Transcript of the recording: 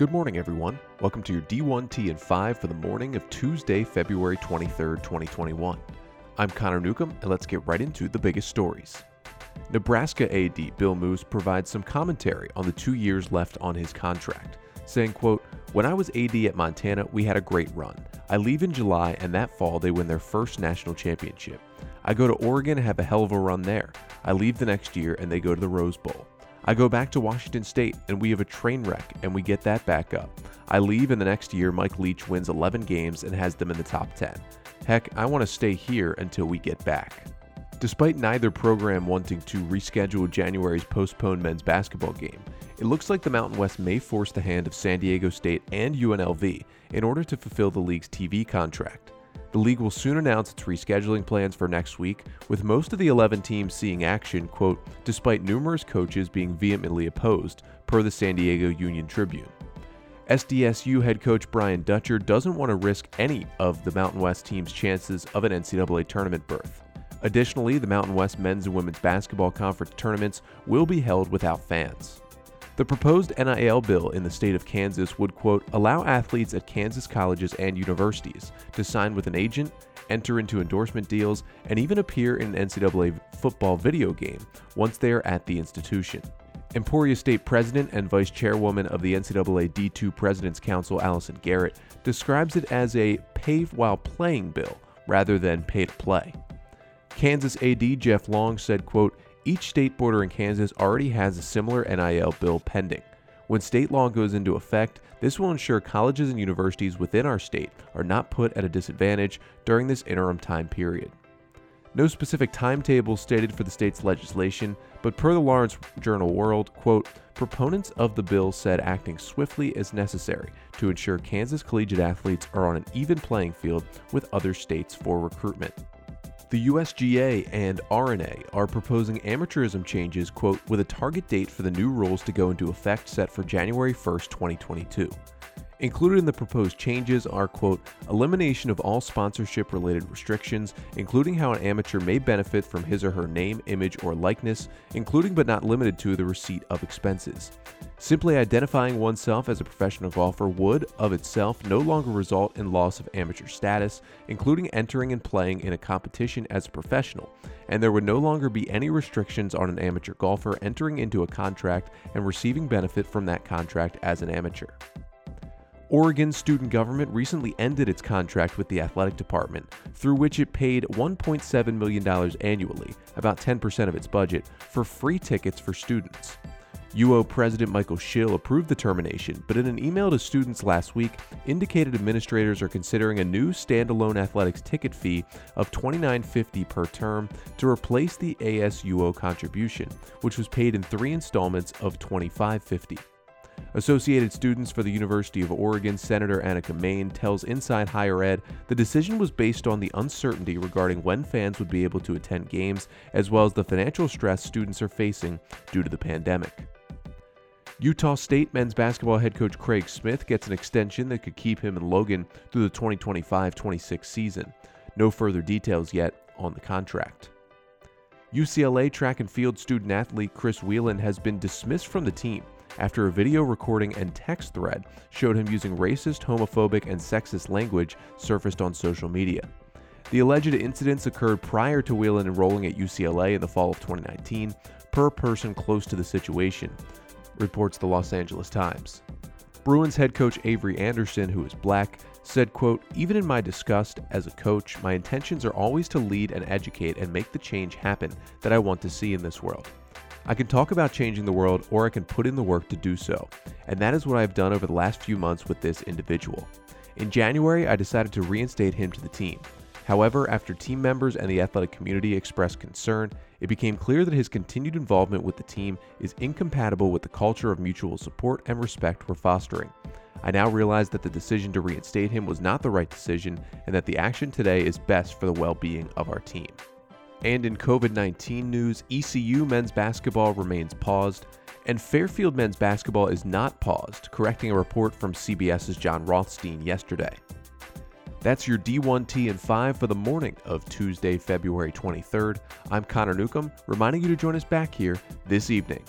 Good morning, everyone. Welcome to your D1T and 5 for the morning of Tuesday, February 23rd, 2021. I'm Connor Newcomb, and let's get right into the biggest stories. Nebraska AD Bill Moos provides some commentary on the two years left on his contract, saying, quote, When I was AD at Montana, we had a great run. I leave in July, and that fall they win their first national championship. I go to Oregon and have a hell of a run there. I leave the next year, and they go to the Rose Bowl. I go back to Washington State and we have a train wreck and we get that back up. I leave and the next year Mike Leach wins 11 games and has them in the top 10. Heck, I want to stay here until we get back. Despite neither program wanting to reschedule January's postponed men's basketball game, it looks like the Mountain West may force the hand of San Diego State and UNLV in order to fulfill the league's TV contract. The league will soon announce its rescheduling plans for next week, with most of the 11 teams seeing action, quote, despite numerous coaches being vehemently opposed, per the San Diego Union Tribune. SDSU head coach Brian Dutcher doesn't want to risk any of the Mountain West team's chances of an NCAA tournament berth. Additionally, the Mountain West men's and women's basketball conference tournaments will be held without fans. The proposed NIL bill in the state of Kansas would, quote, allow athletes at Kansas colleges and universities to sign with an agent, enter into endorsement deals, and even appear in an NCAA football video game once they are at the institution. Emporia State President and Vice Chairwoman of the NCAA D2 President's Council, Allison Garrett, describes it as a pay while playing bill rather than pay to play. Kansas AD Jeff Long said, quote, each state bordering Kansas already has a similar NIL bill pending. When state law goes into effect, this will ensure colleges and universities within our state are not put at a disadvantage during this interim time period. No specific timetable stated for the state's legislation, but per the Lawrence Journal World, quote, proponents of the bill said acting swiftly is necessary to ensure Kansas collegiate athletes are on an even playing field with other states for recruitment. The USGA and R&A are proposing amateurism changes, quote, with a target date for the new rules to go into effect set for January 1st, 2022. Included in the proposed changes are, quote, elimination of all sponsorship related restrictions, including how an amateur may benefit from his or her name, image, or likeness, including but not limited to the receipt of expenses. Simply identifying oneself as a professional golfer would, of itself, no longer result in loss of amateur status, including entering and playing in a competition as a professional, and there would no longer be any restrictions on an amateur golfer entering into a contract and receiving benefit from that contract as an amateur. Oregon student government recently ended its contract with the athletic department, through which it paid $1.7 million annually, about 10% of its budget, for free tickets for students. UO President Michael Schill approved the termination, but in an email to students last week, indicated administrators are considering a new standalone athletics ticket fee of $29.50 per term to replace the ASUO contribution, which was paid in three installments of $25.50. Associated Students for the University of Oregon Senator Annika Main tells Inside Higher Ed the decision was based on the uncertainty regarding when fans would be able to attend games, as well as the financial stress students are facing due to the pandemic. Utah State men's basketball head coach Craig Smith gets an extension that could keep him in Logan through the 2025 26 season. No further details yet on the contract. UCLA track and field student athlete Chris Whelan has been dismissed from the team after a video recording and text thread showed him using racist, homophobic, and sexist language surfaced on social media. The alleged incidents occurred prior to Whelan enrolling at UCLA in the fall of 2019, per person close to the situation, reports the Los Angeles Times. Bruins head coach Avery Anderson, who is black, said, quote, Even in my disgust as a coach, my intentions are always to lead and educate and make the change happen that I want to see in this world. I can talk about changing the world or I can put in the work to do so, and that is what I've done over the last few months with this individual. In January, I decided to reinstate him to the team. However, after team members and the athletic community expressed concern, it became clear that his continued involvement with the team is incompatible with the culture of mutual support and respect we're fostering. I now realize that the decision to reinstate him was not the right decision and that the action today is best for the well being of our team. And in COVID 19 news, ECU men's basketball remains paused, and Fairfield men's basketball is not paused, correcting a report from CBS's Jon Rothstein yesterday. That's your D1T and 5 for the morning of Tuesday, February 23rd. I'm Connor Newcomb, reminding you to join us back here this evening